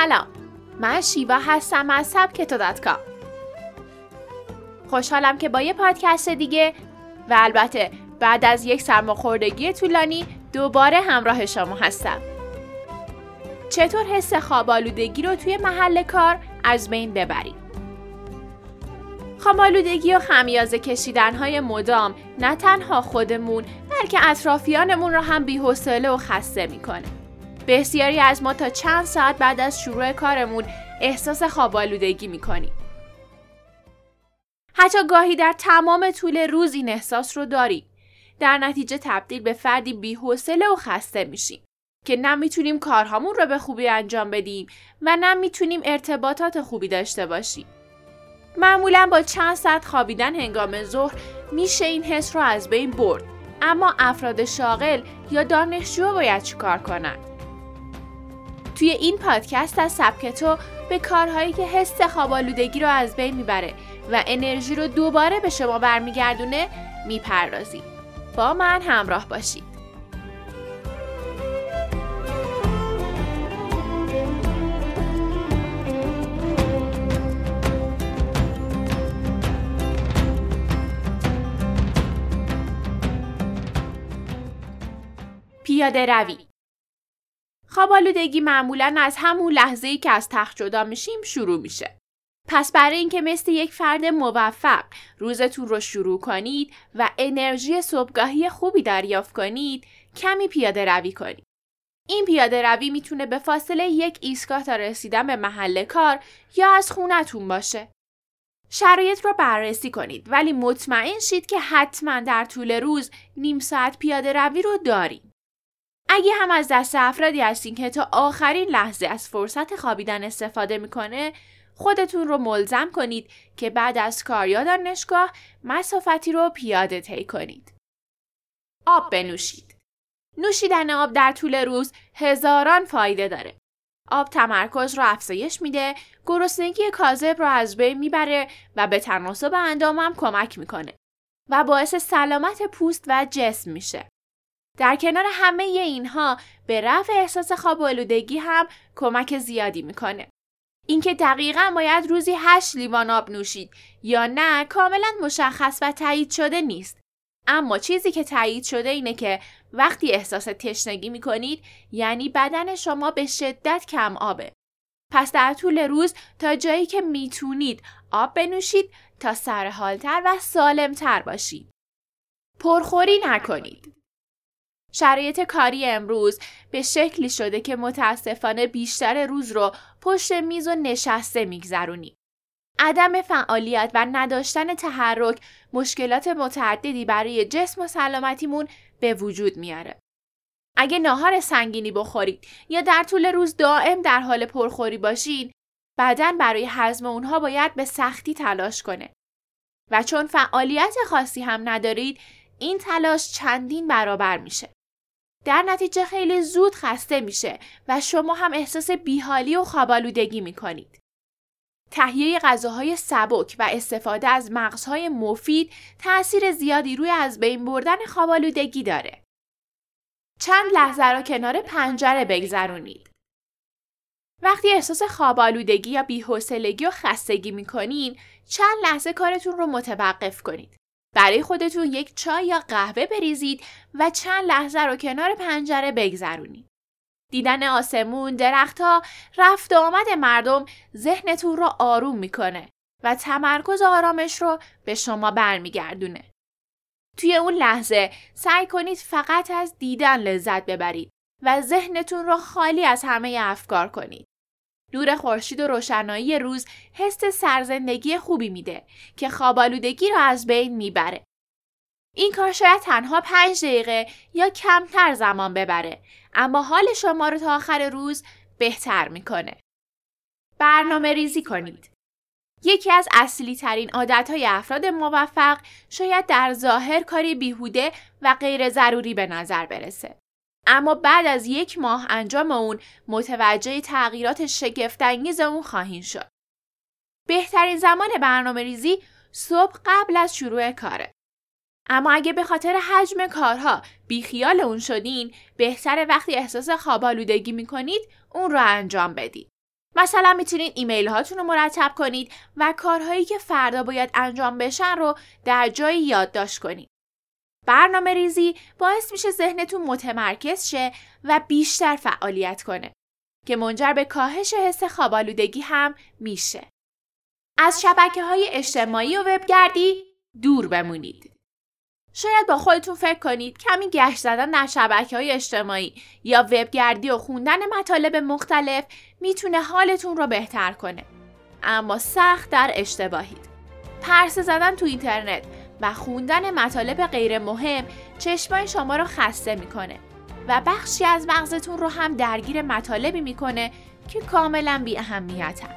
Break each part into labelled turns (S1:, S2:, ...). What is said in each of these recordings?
S1: سلام. من شیوا هستم از سبک تو خوشحالم که با یه پادکست دیگه و البته بعد از یک سرماخوردگی طولانی دوباره همراه شما هستم. چطور حس خوابالودگی رو توی محل کار از بین ببریم؟ خوابالودگی و خمیازه کشیدن های مدام نه تنها خودمون بلکه اطرافیانمون رو هم بی‌حوصله و خسته می‌کنه. بسیاری از ما تا چند ساعت بعد از شروع کارمون احساس خوابالودگی می‌کنیم. حتی گاهی در تمام طول روز این احساس رو داریم. در نتیجه تبدیل به فردی بی‌حوصله و خسته میشیم که نه می‌تونیم کارهامون رو به خوبی انجام بدیم و نه می‌تونیم ارتباطات خوبی داشته باشیم. معمولا با چند ساعت خوابیدن هنگام ظهر میشه این حس رو از بین برد. اما افراد شاغل یا دانشجو باید چیکار کنن توی این پادکست از سبک تو به کارهایی که حس خوابالودگی رو از بین می‌بره و انرژی رو دوباره به شما برمیگردونه می‌پردازیم. با من همراه باشید. پیاده روی خوابالودگی معمولا از همون لحظه ای که از تخت جدا میشیم شروع میشه. پس برای اینکه مثل یک فرد موفق روزتون رو شروع کنید و انرژی صبحگاهی خوبی دریافت کنید کمی پیاده روی کنید. این پیاده روی می‌تونه به فاصله یک ایستگاه تا رسیدن به محل کار یا از خونتون باشه. شرایط رو بررسی کنید ولی مطمئن شید که حتما در طول روز نیم ساعت پیاده روی رو دارید. اگه هم از دست افرادی هستین که تا آخرین لحظه از فرصت خوابیدن استفاده می‌کنه خودتون رو ملزم کنید که بعد از کار یا دانشگاه مسافتی رو پیاده طی کنید. آب بنوشید. نوشیدن آب در طول روز هزاران فایده داره. آب تمرکز رو افزایش میده، گرسنگی کاذب رو از بین می‌بره و به تناسب اندامم کمک می‌کنه و باعث سلامت پوست و جسم میشه. در کنار همه اینها به رفع احساس خواب آلودگی هم کمک زیادی می‌کنه. اینکه دقیقا باید روزی 8 لیوان آب نوشید یا نه کاملا مشخص و تایید شده نیست. اما چیزی که تایید شده اینه که وقتی احساس تشنگی می‌کنید یعنی بدن شما به شدت کم آبه. پس در طول روز تا جایی که می‌تونید آب بنوشید تا سرحالتر و سالمتر باشید. پرخوری نکنید. شرایط کاری امروز به شکلی شده که متاسفانه بیشتر روز رو پشت میز و نشسته میگذرونیم. عدم فعالیت و نداشتن تحرک مشکلات متعددی برای جسم و سلامتیمون به وجود میاره. اگه ناهار سنگینی بخورید یا در طول روز دائم در حال پرخوری باشین، بدن برای هضم اونها باید به سختی تلاش کنه. و چون فعالیت خاصی هم ندارید، این تلاش چندین برابر میشه. در نتیجه خیلی زود خسته میشه و شما هم احساس بیحالی و خوابالودگی می‌کنید. تهیه غذاهای سبک و استفاده از مغزهای مفید تأثیر زیادی روی از بین بردن خوابالودگی داره. چند لحظه را کنار پنجره بگذرونید. وقتی احساس خوابالودگی یا بیحوصلگی و خستگی می‌کنین، چند لحظه کارتون رو متوقف کنید. برای خودتون یک چای یا قهوه بریزید و چند لحظه رو کنار پنجره بگذرونید. دیدن آسمون، درختها، رفت و آمد مردم ذهنتون رو آروم می‌کنه و تمرکز آرامش رو به شما برمیگردونه. توی اون لحظه سعی کنید فقط از دیدن لذت ببرید و ذهنتون رو خالی از همه افکار کنید. نور خورشید و روشنایی روز حس سرزندگی خوبی میده که خوابالودگی رو از بین می‌بره. این کار شاید تنها پنج دقیقه یا کمتر زمان ببره اما حال شما رو تا آخر روز بهتر می‌کنه. برنامه ریزی کنید. یکی از اصلی ترین عادت افراد موفق شاید در ظاهر کاری بیهوده و غیر ضروری به نظر برسه. اما بعد از یک ماه انجام اون متوجه تغییرات شگفتانگیز اون خواهید شد. بهترین زمان برنامه ریزی صبح قبل از شروع کاره. اما اگه به خاطر حجم کارها بیخیال اون شدین بهتر وقتی احساس خواب آلودگی می‌کنید اون رو انجام بدید. مثلا می‌تونید ایمیل هاتون رو مرتب کنید و کارهایی که فردا باید انجام بشن رو در جایی یادداشت کنید. برنامه ریزی باعث میشه ذهنتون متمرکز شه و بیشتر فعالیت کنه که منجر به کاهش حس خوابالودگی هم میشه. از شبکه های اجتماعی و وبگردی دور بمونید. شاید با خودتون فکر کنید کمی گشت زدن در شبکه های اجتماعی یا وبگردی و خوندن مطالب مختلف می‌تونه حالتون رو بهتر کنه. اما سخت در اشتباهید. پرسه زدن تو اینترنت و خوندن مطالب غیر مهم چشمای شما رو خسته می‌کنه و بخشی از مغزتون رو هم درگیر مطالبی می‌کنه که کاملا بی اهمیتن.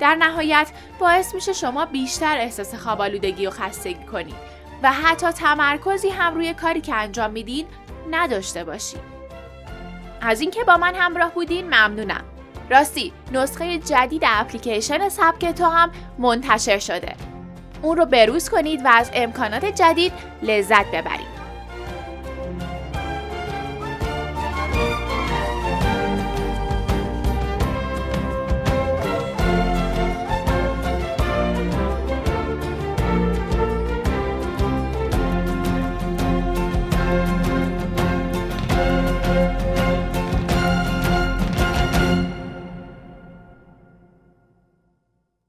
S1: در نهایت باعث میشه شما بیشتر احساس خوابالودگی و خستگی کنید و حتی تمرکزی هم روی کاری که انجام میدین نداشته باشید. از اینکه با من همراه بودین ممنونم. راستی نسخه جدید اپلیکیشن سبک تو هم منتشر شده. اون رو بروز کنید و از امکانات جدید لذت ببرید.